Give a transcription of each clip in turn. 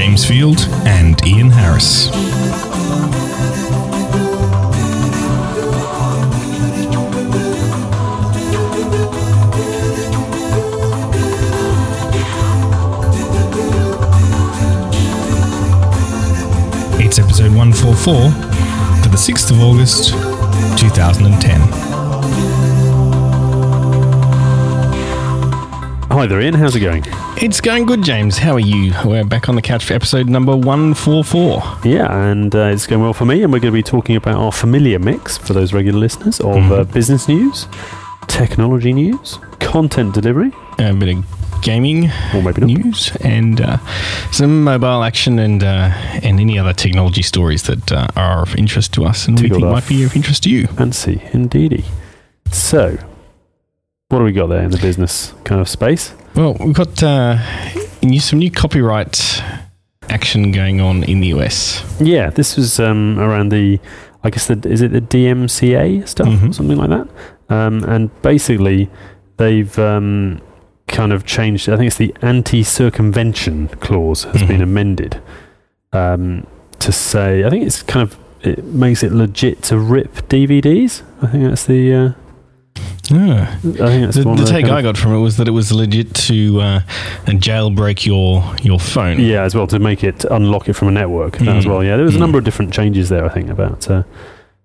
James Field and Ian Harris. It's episode 144 for the 6th of August 2010. Hi there, Ian. How's it going? It's going good, James. How are you? We're back on the couch for episode number 144. Yeah, and uh, it's going well for me. And we're going to be talking about our familiar mix for those regular listeners of uh, Mhm. business news, technology news, content delivery, A bit of gaming or maybe not. news and uh, some mobile action and uh, and any other technology stories that uh, are of interest to us and we Tickled think off. might be of interest to you. Fancy, indeedy. So, what do we got there in the business kind of space? Well, we've got uh, some new copyright action going on in the US. Yeah, this was um, around the, I guess, the, is it the DMCA stuff or Mhm. something like that? Um, and basically, they've um, kind of changed. I think it's the anti-circumvention clause has been Mhm. amended um, to say. I think it's kind of it makes it legit to rip DVDs. I think that's the. Uh, Ah. That's The, the take I got from it was that it was legit to uh, jailbreak your your phone. Yeah, as well to make it unlock it from a network that as Mm. well. Yeah, there was a Mm. number of different changes there. I think about. Uh,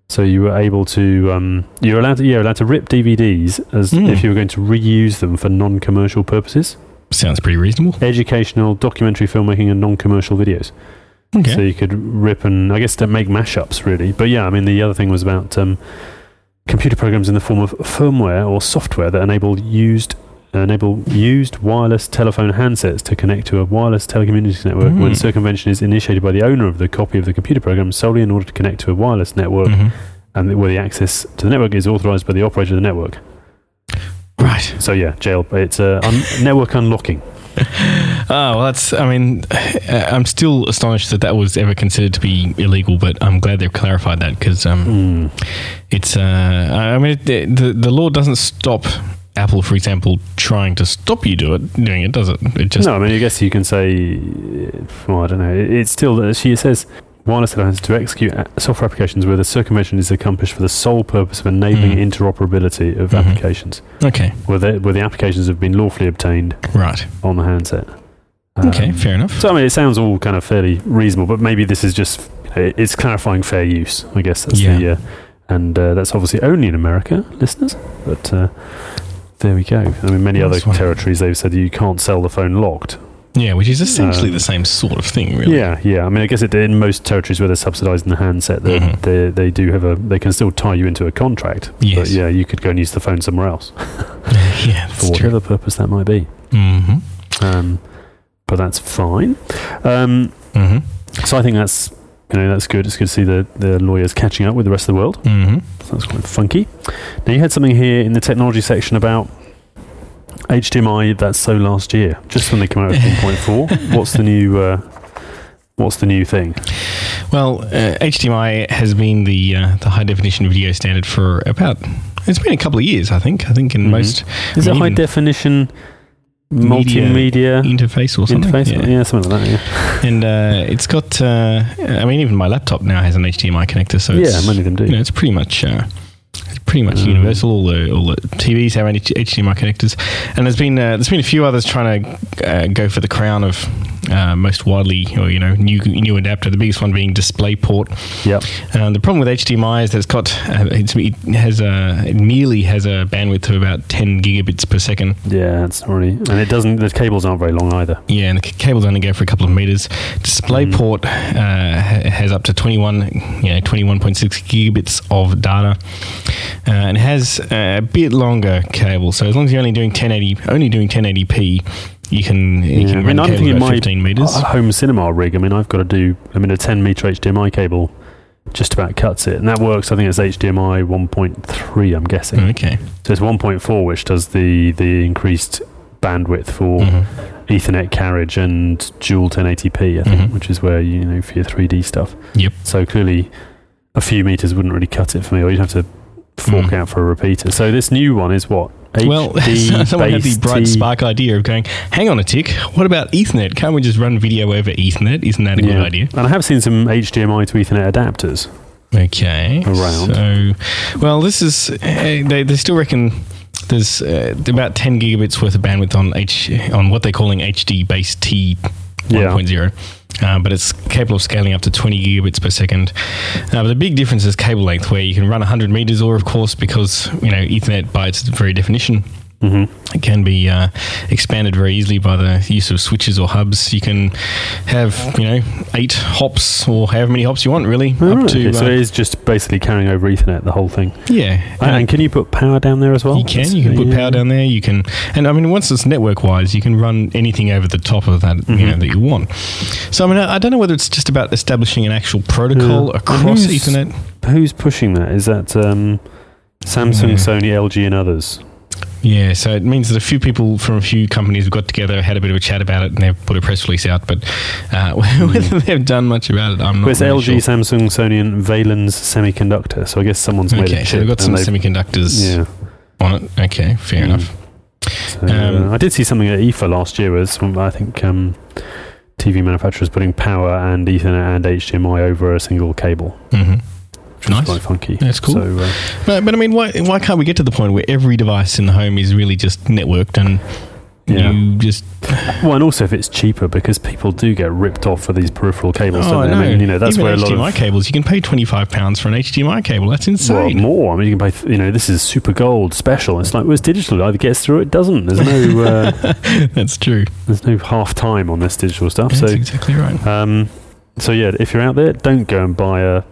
so you were able to um, you're allowed to yeah allowed to rip DVDs as Mm. if you were going to reuse them for non-commercial purposes, Sounds pretty reasonable. educational, documentary filmmaking, and non-commercial videos. Okay. So you could rip and I guess to make mashups really. But yeah, I mean the other thing was about um, computer programs in the form of firmware or software that enable used enable used wireless telephone handsets to connect to a wireless telecommunications network when Mm. circumvention is initiated by the owner of the copy of the computer program solely in order to connect to a wireless network Mhm. and where the access to the network is authorized by the operator of the network. Right. So yeah, jail. It's uh, un- network unlocking. Oh, well, that's. I mean, I'm still astonished that that was ever considered to be illegal, but I'm glad they've clarified that because um, Mm. it's. Uh, I mean, it, the the law doesn't stop Apple, for example, trying to stop you do it doing it, does it? It just. no, I mean, I guess you can say, well, I don't know. It's still, she says, wireless devices to execute software applications where the circumvention is accomplished for the sole purpose of enabling Mm. interoperability of Mhm. applications, Okay. where, the, where the applications have been lawfully obtained Right. on the handset. Okay. Um, Fair enough. So, I mean, it sounds all kind of fairly reasonable, but maybe this is just it's clarifying fair use, I guess. That's Yeah. the, uh, and uh, that's obviously only in America, listeners, but uh, there we go. I mean, many other territories, they've said you can't sell the phone locked. Yeah, which is essentially Um, the same sort of thing, really. Yeah, yeah. I mean, I guess it, in most territories where they're subsidising the handset, they, Mhm. they they do have a. They can still tie you into a contract. But Yes. yeah, you could go and use the phone somewhere else yeah. for That's true. whatever purpose that might be. Mm-hmm. Um, but that's fine. Um, Mm-hmm. so I think that's you know that's good. It's good to see the the lawyers catching up with the rest of the world. Mm-hmm. So that's quite funky. Now you had something here in the technology section about. HDMI that's so last year just when they came out with 1.4 what's the new uh, what's the new thing Well, uh, HDMI has been the uh, the high definition video standard for about. It's been a couple of years, I think. I think in Mhm. most Is I it high definition multimedia interface or something. interface? Yeah. Yeah. something like that. Yeah, And uh, it's got. Uh, I mean, even my laptop now has an HDMI connector, so yeah it's, many of them do. you know, it's pretty much. Uh, it's pretty much Um, universal. All the all the TVs have HDMI connectors, and there's been uh, there's been a few others trying to uh, go for the crown of uh, most widely or you know new new adapter. The biggest one being DisplayPort. Yep. Um, the problem with HDMI is that it's got uh, it's, it has a it merely has a bandwidth of about 10 gigabits per second. Yeah, it's already, and it doesn't. The cables aren't very long either. Yeah, and the c- cables only go for a couple of meters. DisplayPort uh, has up to 21, you know, 21.6 gigabits of data, uh, and has a bit longer cable. So as long as you're only doing 1080, only doing 1080p, you can you Yeah, can I mean, I'm thinking my 15 meters. home cinema rig. I mean, I've got to do. I mean, a 10 meter HDMI cable just about cuts it, and that works. I think it's HDMI 1.3. I'm guessing. okay. So it's 1.4, which does the the increased bandwidth for Mhm. Ethernet carriage and dual 1080p. I think, Mhm. which is where you know for your 3D stuff. Yep. So clearly, a few meters wouldn't really cut it for me, or you'd have to fork Mm. out for a repeater. So this new one is what Well, someone had the bright T- spark idea of going, hang on a tick, what about Ethernet? Can't we just run video over Ethernet? Isn't that a good idea? And I have seen some HDMI to Ethernet adapters. Okay. Around. So, well, this is, uh, they, they still reckon there's uh, about 10 gigabits worth of bandwidth on H on what they're calling HDBaseT 1.0. Uh, but it's capable of scaling up to 20 gigabits per second. Uh, but the big difference is cable length, where you can run 100 meters, or of course, because you know Ethernet by its very definition hmm it can be uh, expanded very easily by the use of switches or hubs. You can have, you know, eight hops or however many hops you want, really, up to. so uh, it is just basically carrying over Ethernet, the whole thing. yeah. And, and can you put power down there as well? you can. You can put Yeah. power down there. You can, and I mean, once it's network wise, you can run anything over the top of that, you know, Mhm. that you want. So I mean, I, I don't know whether it's just about establishing an actual protocol Yeah. Across who's- Ethernet. Who's pushing that? Is that um, Samsung, Yeah. Sony, LG, and others? Yeah, so it means that a few people from a few companies have got together, had a bit of a chat about it, and they've put a press release out. But uh, whether they've done much about it, I'm not. Well, it's really LG, sure. Samsung, Sony, and Valens Semiconductor. So I guess someone's made Okay, a chip. so they've got some semiconductors Yeah. on it. Okay, fair Mm. enough. So, Um, uh, I did see something at IFA last year some, I think um, TV manufacturers putting power and Ethernet and HDMI over a single cable, hmm which Nice. was quite funky. That's cool. So, uh, But, but I mean, why why can't we get to the point where every device in the home is really just networked and Yeah. you just well, and also if it's cheaper because people do get ripped off for these peripheral cables. oh don't they? no, I mean, you know, that's Even where a lot HDMI of cables you can pay twenty five pounds for an HDMI cable. That's insane. well, more. I mean, you can pay. You know, this is super gold special. It's like well, it's digital. It either gets through, it doesn't. There's no. Uh, That's true. there's no half time on this digital stuff. That's so exactly right. Um, so yeah, if you're out there, don't go and buy a,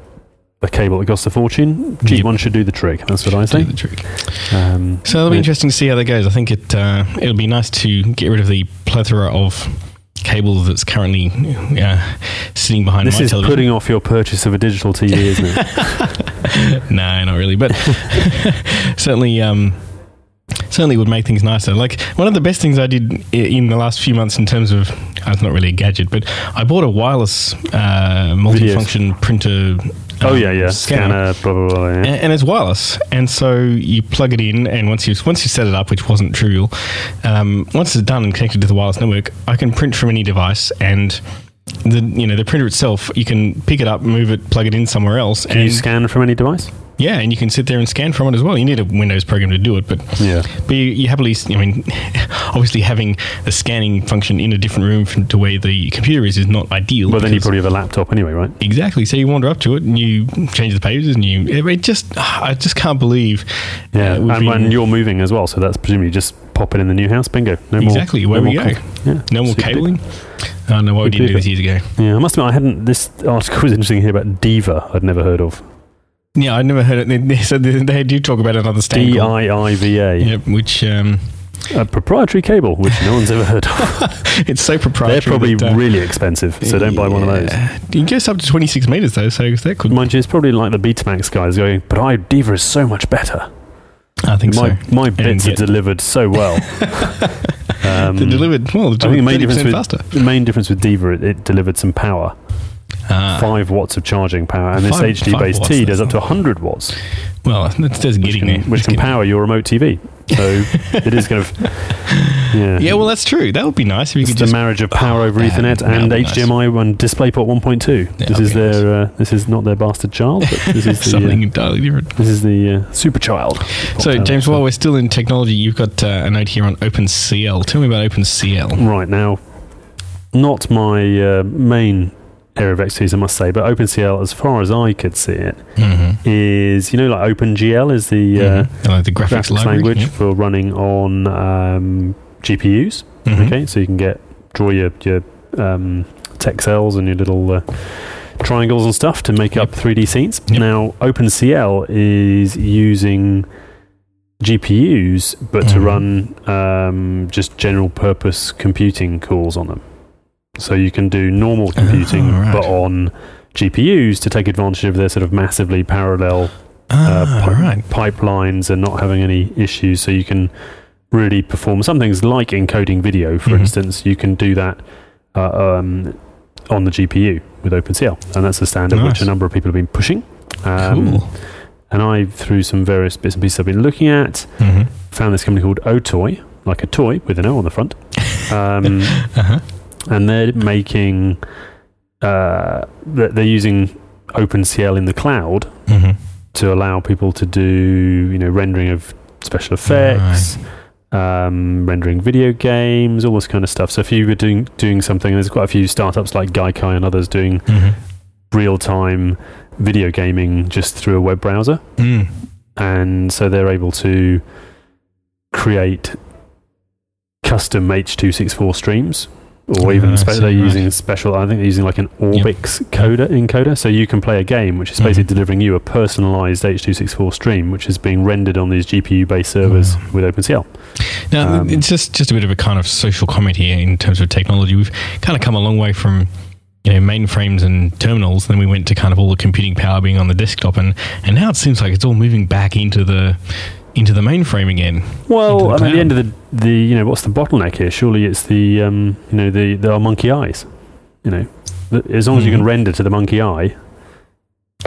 a cable that costs a fortune. Cheap Yep. one should do the trick. That's what I Do the trick. Um, So it'll be interesting to see how that goes. I think it uh, it'll be nice to get rid of the plethora of cable that's currently uh, sitting behind this my is television. putting off your purchase of a digital TV, isn't it? no, not really, but certainly, um, certainly would make things nicer. Like one of the best things I did in the last few months in terms of, uh, it's not really a gadget, but I bought a wireless uh, multifunction printer. Oh um, yeah, yeah. scanner. Scanner, blah blah blah. Yeah. and, and it's wireless, and so you plug it in, and once you once you set it up, which wasn't trivial, um, once it's done and connected to the wireless network, I can print from any device, and the you know the printer itself, you can pick it up, move it, plug it in somewhere else, Can and you scan from any device? Yeah, and you can sit there and scan from it as well. You need a Windows program to do it, but Yeah. but you, you happily, I mean, obviously having the scanning function in a different room from to where the computer is is not ideal. Well, then you probably have a laptop anyway, right? Exactly. So you wander up to it and you change the pages and you. It just, I just can't believe. Yeah. uh, and been- when you're moving as well, so that's presumably just pop it in the new house. Bingo. No exactly more. where no we more go. Yeah. No more cabling. I don't know why we didn't do this years ago. Yeah, I must admit, I hadn't. This article was interesting here about DiiVA. I'd never heard of. Yeah, I'd never heard it. They, they said they, they do talk about another stand. D I I V A. Yep, which um, A proprietary cable, which no one's ever heard of. it's so proprietary. They're probably that, uh, really expensive, so don't buy one of those. yeah. It goes up to 26 meters though, so that could. Mind you, it's probably like the Betamax guys going, but I DiiVA is so much better. I think my so. my bits are delivered so well. um, They delivered well. I think the main difference with faster. the main difference with DiiVA, it, it delivered some power, Ah, five watts of charging power, and this HDBaseT does up to not- 100 watts, well, that's, which getting can, there. which That's can power your remote TV. So it is kind of yeah. Yeah, well, that's true. That would be nice if you It's could the just. marriage of power Oh, over that- Ethernet that and would nice. HDMI and DisplayPort 1.2. That this is their. Uh, this is not their bastard child, but this is the. Something Uh, entirely different. this is the uh, super child. So, James, while we're still in technology, you've got uh, a note here on OpenCL. Tell me about OpenCL. Right now, not my uh, main area of expertise, I must say, but OpenCL, as far as I could see it, Mm-hmm. is you know like OpenGL is the uh, like the graphics, graphics library. language yeah. for running on um, GPUs. Mhm. Okay, so you can get draw your your um, texels and your little uh, triangles and stuff to make up 3D scenes. Yep. Now, OpenCL is using GPUs, but to Mhm. run um, just general purpose computing calls on them. So you can do normal computing, Oh, right. but on GPUs to take advantage of their sort of massively parallel Ah, uh, pi- right. pipelines and not having any issues. So you can really perform some things like encoding video, for Mhm. instance. You can do that uh, um, on the GPU with OpenCL, and that's the standard which a number of people have been pushing. Um, cool. And I, through some various bits and pieces I've been looking at, hmm found this company called Otoy, like a toy with an O on the front. Um, Uh-huh. And they're making, uh, they're using OpenCL in the cloud hmm to allow people to do, you know, rendering of special effects, um, rendering video games, all this kind of stuff. So if you were doing doing something, there's quite a few startups like Gaikai and others doing hmm real time video gaming just through a web browser. Mm. and so they're able to create custom H264 streams, or even I spe- they're right. using special. I think they're using like an ORBX coder encoder, so you can play a game which is basically Mhm. delivering you a personalized H264 stream, which is being rendered on these GPU-based servers Wow. with OpenCL. Now, Um, it's just, just a bit of a kind of social comment here in terms of technology. We've kind of come a long way from you know, mainframes and terminals. Then we went to kind of all the computing power being on the desktop, and, and now it seems like it's all moving back into the into the mainframe again. Well, I mean, at the end of the, the you know, what's the bottleneck here? Surely it's the um, you know the the our monkey eyes. You know, the, as long as you can Mhm. render to the monkey eye,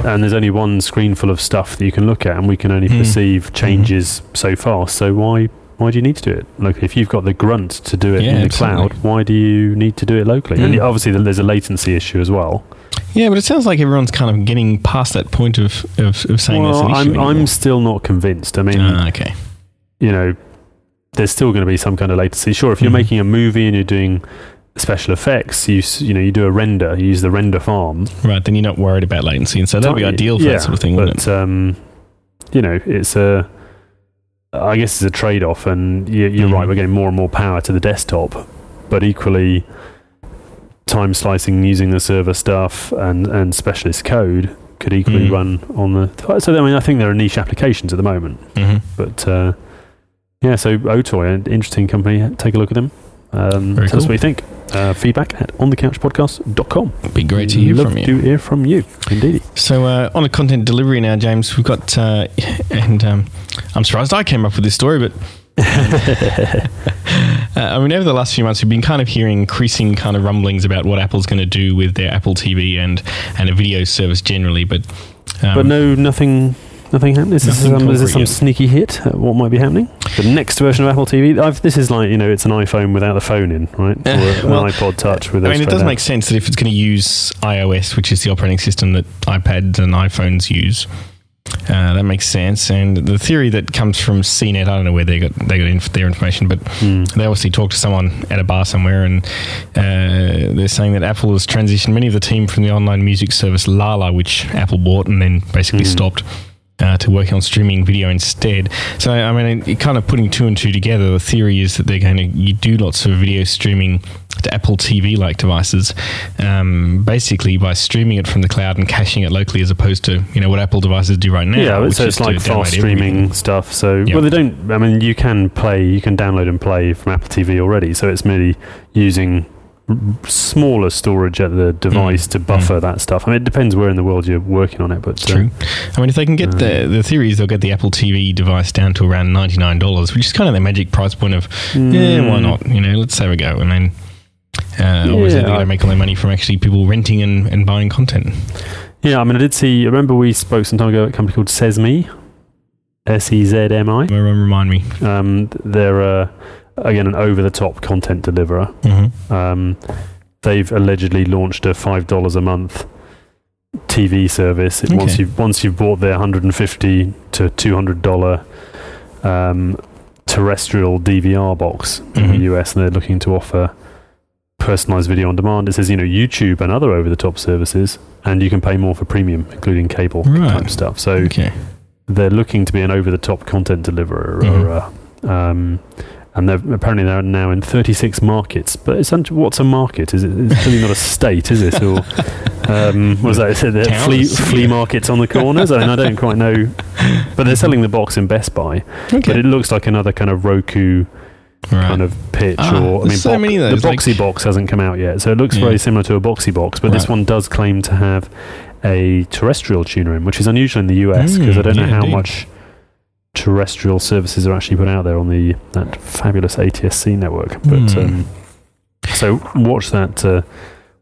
and there's only one screen full of stuff that you can look at, and we can only Mm. perceive changes so fast. So why why do you need to do it locally? If you've got the grunt to do it Yeah, in the absolutely. cloud, why do you need to do it locally? And Mm. obviously, there's a latency issue as well. Yeah, but it sounds like everyone's kind of getting past that point of, of, of saying well, issue. I'm I'm still not convinced. I mean, Ah, okay. you know, there's still going to be some kind of latency. Sure, if you're Mhm. making a movie and you're doing special effects, you you know you do a render, you use the render farm. Right, then you're not worried about latency, and so that'd be ideal for yeah, that sort of thing, wouldn't But um, you know, it's a, I guess it's a trade-off, and you, you're Mhm. right. We're getting more and more power to the desktop, but equally, time slicing using the server stuff and and specialist code could equally Mm. run on the. So I mean, I think there are niche applications at the moment. it? hmm But uh, yeah, so Otoy, an interesting company. Take a look at them. Um, tell us what you think. Uh, feedback at onthecouchpodcast.com. It'd be great to hear Love from you. to hear from you, indeed. So uh, on a content delivery now, James, we've got, uh, and um, I'm surprised I came up with this story, but uh, I mean, over the last few months, we've been kind of hearing increasing kind of rumblings about what Apple's going to do with their Apple TV and and a video service generally, but um, but no, nothing, nothing happened. Is this, Nothing some, is this some sneaky hit? At what might be happening? The next version of Apple TV. I've, this is like you know, it's an iPhone without the phone in, right? Or an Well, iPod Touch with. I mean, it does out. make sense that if it's going to use iOS, which is the operating system that iPads and iPhones use, uh, that makes sense. And the theory that comes from CNET, I don't know where they got they got inf- their information, but Hmm. they obviously talked to someone at a bar somewhere, and uh, they're saying that Apple has transitioned many of the team from the online music service Lala, which Apple bought and then basically Mhm. stopped. Uh, to work on streaming video instead. So, I mean, kind of putting two and two together, the theory is that they're going to you do lots of video streaming to Apple TV like devices, um, basically by streaming it from the cloud and caching it locally, as opposed to you know what Apple devices do right now. Yeah, which so is it's like fast everything. streaming stuff. So, Yeah. well, they don't. I mean, you can play, you can download and play from Apple TV already. So it's merely using smaller storage at the device Mm, to buffer that stuff. I mean, it depends where in the world you're working on it, but uh, True. I mean, if they can get the Um, the theory is they'll get the Apple TV device down to around ninety nine dollars, which is kind of the magic price point of yeah, why mm, not? You know, let's have a go. And then uh, obviously Yeah, to make all their money from actually people renting and, and buying content. Yeah, I mean, I did see. I remember we spoke some time ago at a company called Sezmi, S E Z M I. Remind me. Um, they're uh, again an over-the-top content deliverer. hmm Um, they've allegedly launched a five dollars a month TV service. It, Once you've once you've bought their hundred and fifty to two hundred dollar um, terrestrial DVR box in Mhm. the US, and they're looking to offer personalized video on demand. It says you know YouTube and other over-the-top services, and you can pay more for premium, including cable Right. type stuff. So Okay. they're looking to be an over-the-top content deliverer, Mhm. or, uh, um, and they're apparently they're now in 36 markets. But it's what's a market? Is it? It's clearly not a state, is it? Or um, what is that? Is it the Town? flea, flea markets on the corners? I mean, I don't quite know. But they're selling the box in Best Buy. Okay. But it looks like another kind of Roku right. kind of pitch. Ah, or I mean, so box- many of the those, like- Boxee Box hasn't come out yet, so it looks Yeah. very similar to a Boxee Box. But this one does claim to have a terrestrial tuner in, which is unusual in the US because Mm, I don't know how indeed. much terrestrial services are actually put out there on the that fabulous ATSC network. But Hmm. um, so watch that. Uh,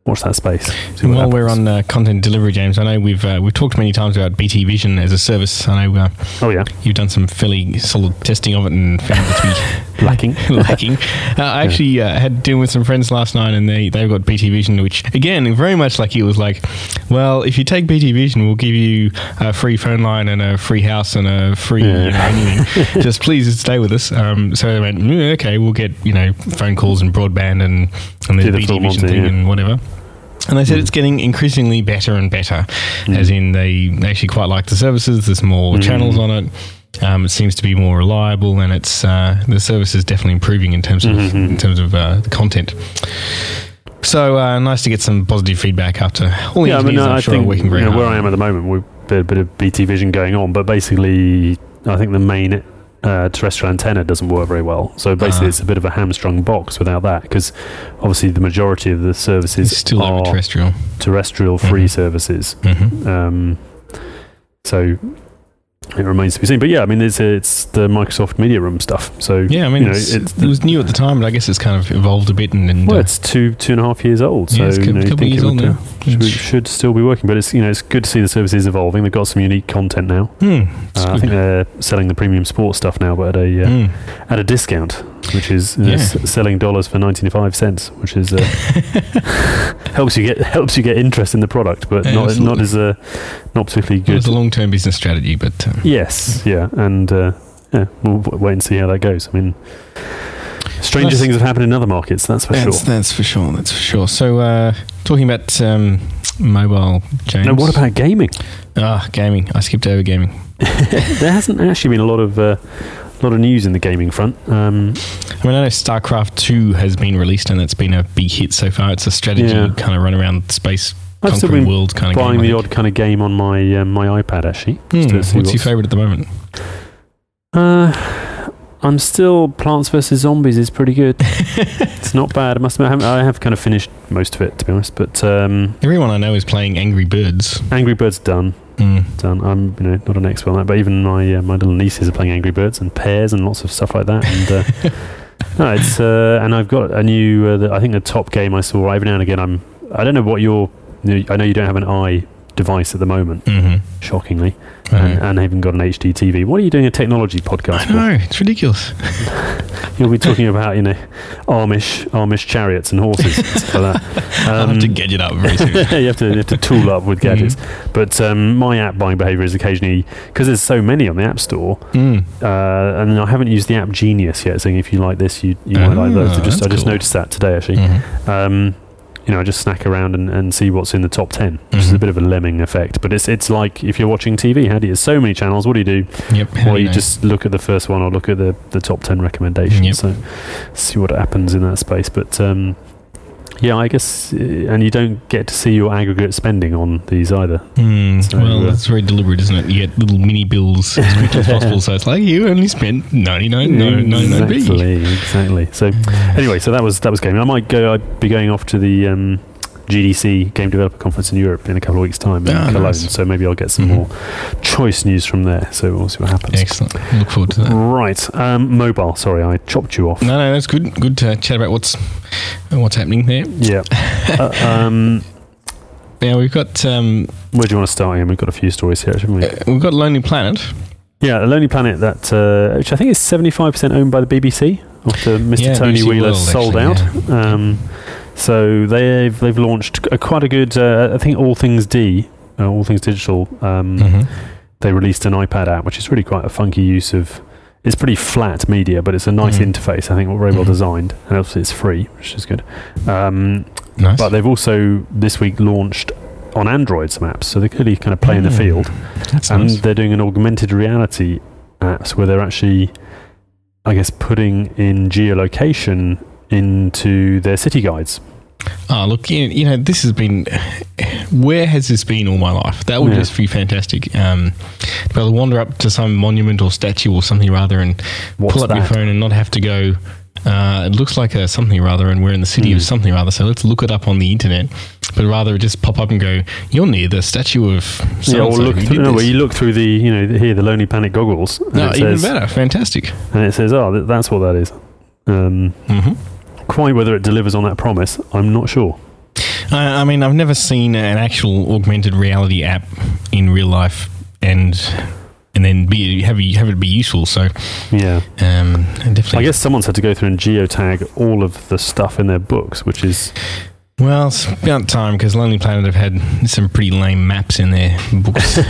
watch that space. And while we're on uh, content delivery, James, I know we've uh, we've talked many times about BT Vision as a service. I know uh, oh yeah, you've done some fairly solid testing of it and found it to be lacking. lacking. Uh, I actually uh, had dinner with some friends last night, and they they've got BT Vision, which again, very much like it was like, well, if you take BT Vision, we'll give you a free phone line and a free house and a free Yeah. you know, anything. Just please stay with us. Um, so they went, "Mm, okay, we'll get you know phone calls and broadband and and the the BT Vision thing yeah. and whatever. And they said Mm. it's getting increasingly better and better, Mm. as in they, actually quite like the services. There's more Mm. channels on it. Um, it seems to be more reliable, and it's uh, the service is definitely improving in terms of Mhm. in terms of uh, the content. So uh, nice to get some positive feedback after all the yeah, I mean, engineers. uh, I'm I sure think are working very you know, where I am at the moment, we've got a bit of BT Vision going on, but basically, I think the main uh, terrestrial antenna doesn't work very well. So basically, Ah. it's a bit of a hamstrung box without that, because obviously the majority of the services It's still are terrestrial. terrestrial free Mhm. services. hmm Um, so it remains to be seen. But yeah, I mean, it's it's the Microsoft Mediaroom stuff. So Yeah, I mean, you know, it's, it's it was new at the time, but I guess it's kind of evolved a bit. And, and well, uh, it's two two and a half years old. So yeah, it's a you know, couple think years it old would, uh, now. should, should still be working. But it's you know it's good to see the services evolving. They've got some unique content now. Hmm, Uh, I think they're selling the premium sports stuff now, but at a uh, Hmm. at a discount, which is uh, Yeah. s- selling dollars for ninety five cents, which is uh, helps you get helps you get interest in the product, but Yeah, not not as a not particularly good. it's a long-term business strategy, but um, Yes, yeah, and uh, yeah, we'll w- wait and see how that goes. I mean, stranger That's- things have happened in other markets, that's for that's, sure. that's for sure. That's for sure. So, uh, talking about um, mobile, James. Now, what about gaming? ah gaming? I skipped over gaming. there hasn't actually been a lot of uh, lot of news in the gaming front. Um, I mean, I know StarCraft Two has been released, and it's been a big hit so far. It's a strategy Yeah. kind of run around space, I've still conquering been worlds kind of buying game. the odd kind of game on my uh, my iPad actually. to see what's your favourite at the moment? Uh, I'm still Plants vs Zombies is pretty good. it's not bad. I must admit, I, I have kind of finished most of it to be honest. But um, Everyone I know is playing Angry Birds. Angry Birds done, Done. I'm you know not an expert on that, but even my uh, my little nieces are playing Angry Birds and Pairs and lots of stuff like that. And uh, no, it's uh, and I've got a new. Uh, the, I think the top game I saw every now and again. I'm. I don't know what your. I know you don't have an i device at the moment. Mm-hmm. Shockingly, I and, and haven't got an HD TV. What are you doing a technology podcast I for? it's ridiculous. You'll be talking about, you know, Amish, Amish chariots and horses, and stuff like that. I'll have to Um, get it up very soon. you have to you have to tool up with gadgets. But um, my app buying behaviour is occasionally because there's so many on the App Store, Mm. uh, and I haven't used the app Genius yet. Saying if you like this, you you might like those. Ah, I just I just cool. noticed that today actually. Mhm. Um, you know, I just snack around and, and see what's in the top ten, which is a Mhm. bit of a lemming effect. But it's it's like if you're watching TV, how do you? There's so many channels. What do you do? Yep. Well, do you know? just look at the first one or look at the, the top 10 recommendations. Yep. So see what happens in that space. But um, yeah, I guess, uh, and you don't get to see your aggregate spending on these either. Hmm, So, well, uh, that's very deliberate, isn't it? You get little mini bills as quickly as possible, so it's like you only spent ninety nine no ninety nine b. exactly, exactly. So anyway, so that was that was gaming. I might go. I'd be going off to the um, GDC Game Developer Conference in Europe in a couple of weeks' time in Ah, Cologne. nice. So maybe I'll get some Mhm. more choice news from there. So we'll see what happens. Excellent. Look forward to that. Right, um, mobile. Sorry, I chopped you off. No, no, that's good. Good to chat about what's what's happening there. Yeah. uh, um, Now we've got um, Where do you want to start? Ian? We've got a few stories here, haven't we? uh, we've got Lonely Planet. Yeah, a Lonely Planet that, uh, which I think is seventy-five percent owned by the BBC after Mr. Yeah, Tony BBC Wheeler World, sold actually, out. Um, so they've they've launched a, quite a good. Uh, I think All Things D, uh, All Things Digital. Um, Mhm. They released an iPad app, which is really quite a funky use of. It's pretty flat media, but it's a nice Mhm. interface. I think very well Mhm. designed, and obviously it's free, which is good. Um, Nice. but they've also this week launched on Android some apps, so they're clearly kind of playing the Mm. field That's and nice. they're doing an augmented reality apps where they're actually, I guess, putting in geolocation into their city guides. Oh, look, you you know, this has been. Where has this been all my life? That would Yeah. just be fantastic. Um, to be able to wander up to some monument or statue or something rather and What's pull up that? your phone and not have to go. Uh, it looks like a something rather, and we're in the city Hmm. of something rather. So let's look it up on the internet, but rather just pop up and go. You're near the statue of. Yeah, or look through, did no, this." where you look through the, you know, here the Lonely Planet goggles, No, it, even says, better. Fantastic. and it says, "Oh, that's what that is." Um, hmm quite whether it delivers on that promise, I'm not sure. I, I mean, I've never seen an actual augmented reality app in real life, and and then be have you have it be useful. So Yeah. um, definitely. I guess someone's had to go through and geotag all of the stuff in their books, which is Well, it's about time because Lonely Planet have had some pretty lame maps in their books. well,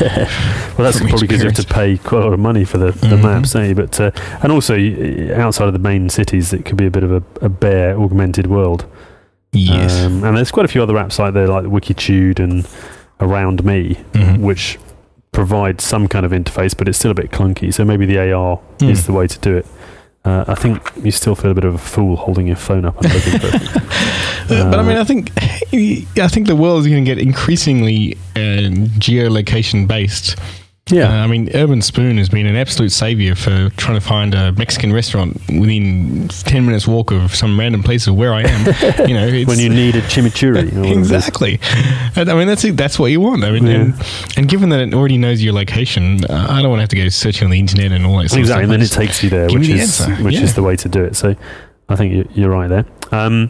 that's probably because you have to pay quite a lot of money for the, the Mhm. maps, eh? But uh, and also outside of the main cities, it could be a bit of a, a bare augmented world. yes. Um, and there's quite a few other apps like there, like Wikitude and Around Me, Mhm. which provide some kind of interface, but it's still a bit clunky. So maybe the AR Mm. is the way to do it. Uh, I think you still feel a bit of a fool holding your phone up and looking for. Uh, but I mean, I think I think the world is going to get increasingly uh, geolocation based. Yeah. Uh, I mean, Urbanspoon has been an absolute savior for trying to find a Mexican restaurant within ten minutes walk of some random place of where I am. you know, it's, when you need a chimichurri. or whatever it is. exactly. I mean, that's that's what you want. I mean, Yeah. and, and given that it already knows your location, uh, I don't want to have to go searching on the internet and all that. Sort Exactly, and then it takes you there, give which the is answer. which Yeah. is the way to do it. So, I think you- you're right there. Um,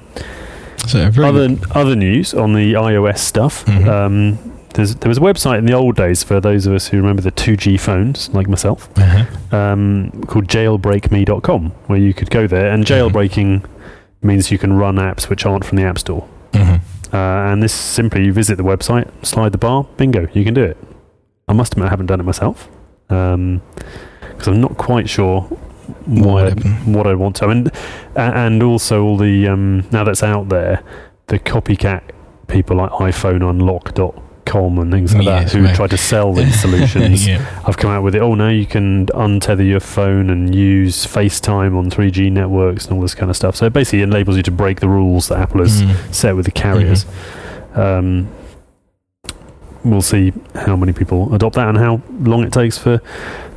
So other good. other news on the iOS stuff. Mhm. Um, there's, there was a website in the old days for those of us who remember the 2G phones, like myself, Uh-huh. um, called jailbreakme.com, where you could go there, and Mhm. jailbreaking means you can run apps which aren't from the App Store. Mhm. Uh, and this simply you visit the website, slide the bar, bingo, you can do it. I must admit, I haven't done it myself because I'm not quite sure What why what I want to. I mean, and also all the um, now that's out there, the copycat people like iPhoneUnlock.com and things like Yes, that who right. try to sell these solutions. yeah. I've come out with it. Oh, now you can untether your phone and use FaceTime on 3G networks and all this kind of stuff. So it basically enables you to break the rules that Apple has Mm. set with the carriers. Um, we'll see how many people adopt that and how long it takes for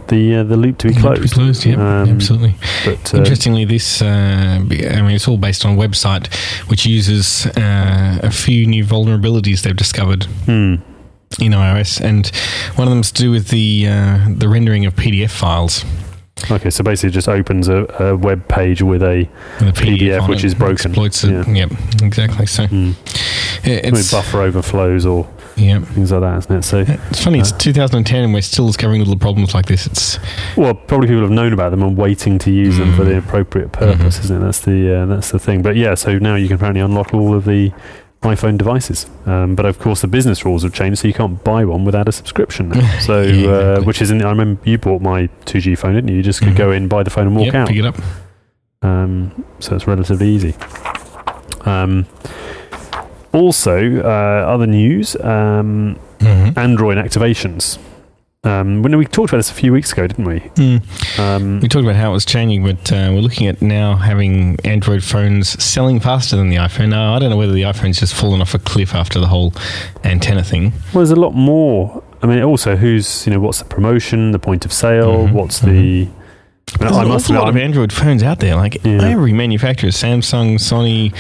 the uh, the loop to be closed. to be closed, yeah, Um, absolutely. But uh, Interestingly, this, uh, I mean, it's all based on a website which uses uh, a few new vulnerabilities they've discovered hmm, in iOS, and one of them is to do with the uh, the rendering of PDF files. okay, so basically, it just opens a, a web page with a with a PDF on which is broken. Exploits it. Yeah. Yep, exactly. So hmm, it- with it's buffer overflows or yeah. things like that, isn't it? So, It's funny. It's Uh, 2010, and we're still discovering little problems like this. It's well, probably people have known about them and waiting to use them for the Mm. appropriate purpose, Mhm. isn't it? That's the uh, that's the thing. But yeah, so now you can apparently unlock all of the iPhone devices. Um, but of course, the business rules have changed, so you can't buy one without a subscription now. So, Yeah, uh, which is in, I remember you bought my 2G phone, didn't you? You just could Mhm. go in, buy the phone, and walk yep, out. pick it up. Um, so it's relatively easy. Um, also, uh, other news: um, Mhm. Android activations. Um, when we talked about this a few weeks ago, didn't we? Mm. Um, We talked about how it was changing, but uh, we're looking at now having Android phones selling faster than the iPhone. Now, I don't know whether the iPhone's just fallen off a cliff after the whole antenna thing. well, there's a lot more. I mean, also, who's you know, what's the promotion, the point of sale, Mhm, what's the? There's I an must awful lot of Android phones out there. Like Yeah. every manufacturer, Samsung, Sony.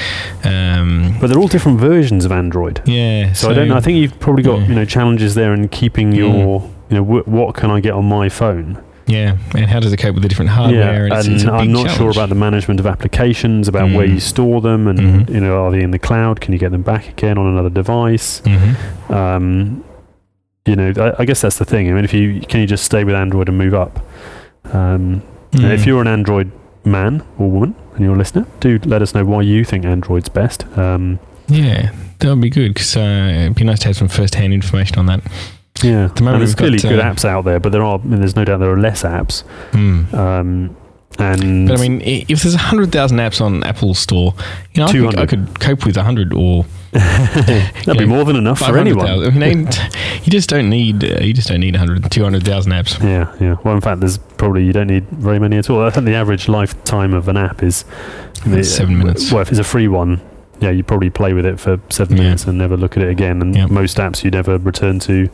Um, but they're all different versions of Android. yeah. So, I don't know. I think you've probably got yeah. you know challenges there in keeping Mm. your you know wh- what can I get on my phone. Yeah, and how does it cope with the different hardware? yeah, it's, and it's a I'm big not sure about the management of applications, about where Mm. you store them, and Mhm. you know, are they in the cloud? Can you get them back again on another device? Mhm. Um, you know, I, I guess that's the thing. I mean, if you can you just stay with Android and move up? Um, and Mm. if you're an Android man or woman and you're a listener, do let us know why you think Android's best. Um, yeah, that would be good because uh, it'd be nice to have some first-hand information on that. yeah, the moment and there's clearly got, good uh, apps out there, but there are. I mean, there's no doubt there are less apps. Mm. Um, and But I mean, if there's hundred thousand apps on Apple Store, you know, I could, 200. I could cope with hundred or that'd be more than enough for 500,000. anyone. I mean, you just don't need uh, you just don't need 100, 200,000 apps. Yeah, yeah. Well, in fact, there's probably you don't need very many at all. I think the average lifetime of an app is It's seven minutes. Well, if it's a free one, yeah, you probably play with it for seven Yeah. minutes and never look at it again. And Yeah. most apps you never return to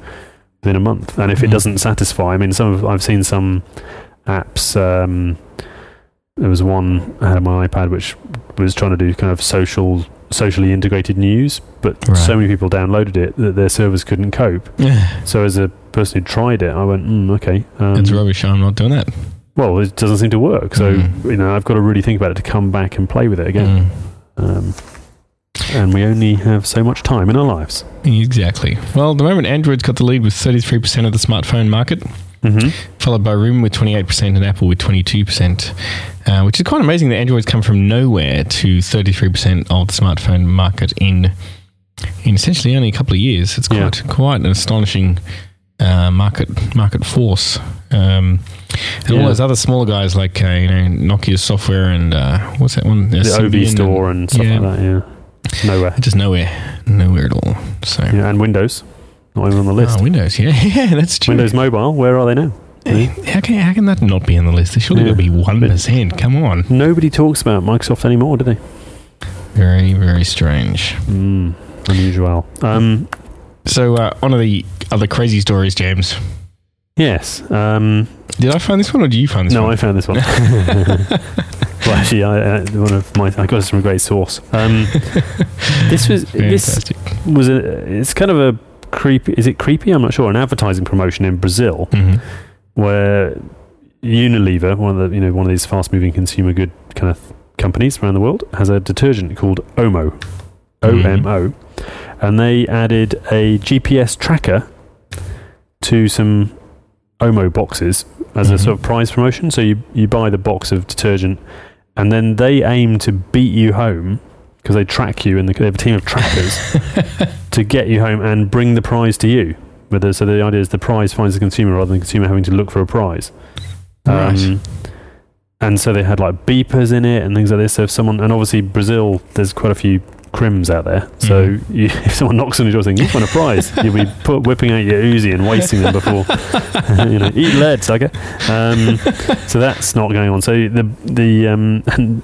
within a month. And if it Mhm. doesn't satisfy, I mean, some of, I've seen some apps. Um, there was one I had on my iPad which was trying to do kind of social, socially integrated news, but Right. so many people downloaded it that their servers couldn't cope. So as a person who tried it, I went, mm, okay, um, It's rubbish. I'm not doing that. well, it doesn't seem to work. So Mm. you know, I've got to really think about it to come back and play with it again. Mm. Um, and we only have so much time in our lives. Exactly. Well, at the moment, Android's got the lead with 33% of the smartphone market, Mm-hmm. followed by RIM with 28% and Apple with 22%, uh, which is quite amazing that Android's come from nowhere to 33% of the smartphone market in in essentially only a couple of years. It's Yeah. quite quite an astonishing uh, market market force. Um, and all those other smaller guys like uh, you know Nokia software and uh, what's that one? The Ovi Store and stuff yeah. like that. Yeah, nowhere. Just nowhere, nowhere at all. So Yeah, and Windows, not even on the list. Oh, Windows, yeah, yeah, that's true. Windows Mobile, where are they now? Eh, How can how can that not be on the list? There surely Yeah. be one percent. Come on, Nobody talks about Microsoft anymore, do they? very very strange. Mm, unusual. Um, So uh, one of the other crazy stories, James. yes. Um, Did I find this one, or did you find this no, one? No, I found this one. well, actually, I, uh, one of my I got it from a great source. Um, this was this was a. It's kind of a creepy. Is it creepy? I'm not sure. An advertising promotion in Brazil Mhm. where Unilever, one of the you know one of these fast-moving consumer good kind of companies around the world, has a detergent called Omo, O M O, and they added a GPS tracker to some Omo boxes as a Mhm. sort of prize promotion. So you you buy the box of detergent, and then they aim to beat you home because they track you and they have a team of trackers to get you home and bring the prize to you. But the, so the idea is the prize finds the consumer rather than the consumer having to look for a prize. Right. Um, and so they had like beepers in it and things like this. So if someone, and obviously Brazil, there's quite a few crims out there. So Mm-hmm. you, if someone knocks on your door saying you've won a prize, you'll be put, whipping out your Uzi and wasting them before, you know, eat lead, sucker. Um, so that's not going on. So the the um, and,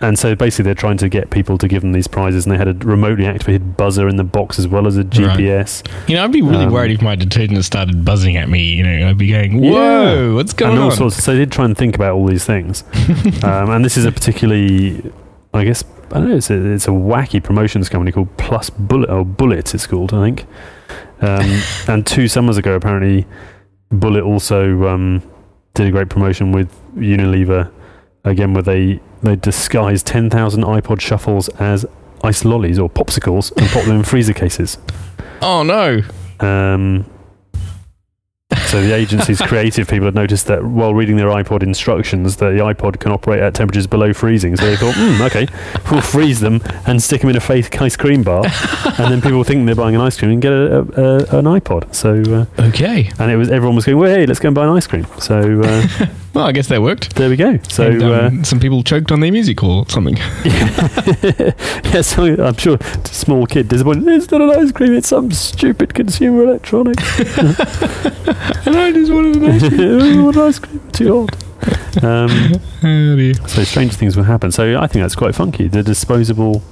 and so basically they're trying to get people to give them these prizes, and they had a remotely activated buzzer in the box as well as a GPS. You know, I'd be really Um, worried if my detergent started buzzing at me. You know, I'd be going, Yeah. "Whoa, what's going and all on?" sorts. So they did try and think about all these things, um, and this is a particularly, I guess, I don't know. It's a, it's a wacky promotions company called Plus Bullet or Bullet. It's called, I think. Um, and two summers ago, apparently, Bullet also um, did a great promotion with Unilever, again, where they they disguised ten thousand iPod shuffles as ice lollies or popsicles and pop them in freezer cases. oh no! Um, so the agency's creative people had noticed that while reading their iPod instructions, that the iPod can operate at temperatures below freezing. So they thought, hmm, okay, we'll freeze them and stick them in a fake ice cream bar, and then people think they're buying an ice cream and get a, a, a, an iPod. So uh, Okay, and it was everyone was going, well, hey, let's go and buy an ice cream. So uh, well, I guess that worked. there we go. So. And, uh, um, some people choked on their music or something. yeah, so I'm sure a small kid disappointed. It's not an ice cream. It's some stupid consumer electronics. and I just wanted an ice cream. What ice cream? Too hot. Um, Oh, so strange things will happen. So I think that's quite funky. The disposable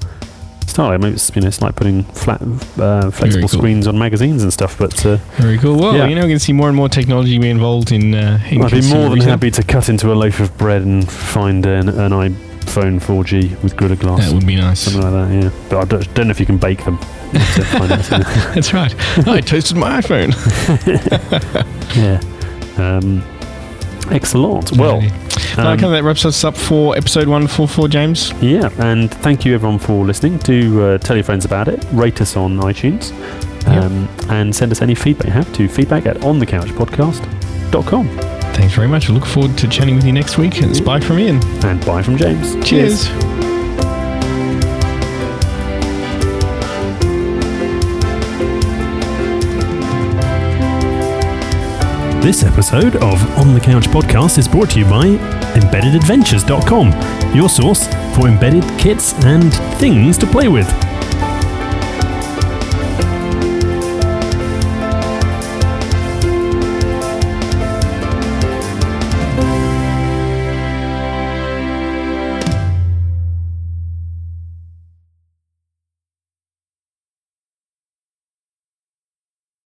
style. I mean, it's, you know, it's like putting flat, uh, flexible cool. screens on magazines and stuff. But uh, Very cool. Well, Yeah. you know, we can see more and more technology be involved in. Uh, in I'd be more than retail. happy to cut into a loaf of bread and find an, an iPhone 4G with Gorilla Glass. That would be nice. Something like that, yeah. But I don't, don't know if you can bake them. Have to find out, so- That's right. I toasted my iPhone. yeah. Um, excellent. Well, I um, kind that wraps us up for episode 144, James. Yeah, and thank you everyone for listening. Do uh, tell your friends about it. Rate us on iTunes. Um, And send us any feedback you have to feedback at onthecouchpodcast.com. Thanks very much. I look forward to chatting with you next week. And it's bye from Ian. And bye from James. Cheers. This episode of On the Couch Podcast is brought to you by EmbeddedAdventures.com, your source for embedded kits and things to play with.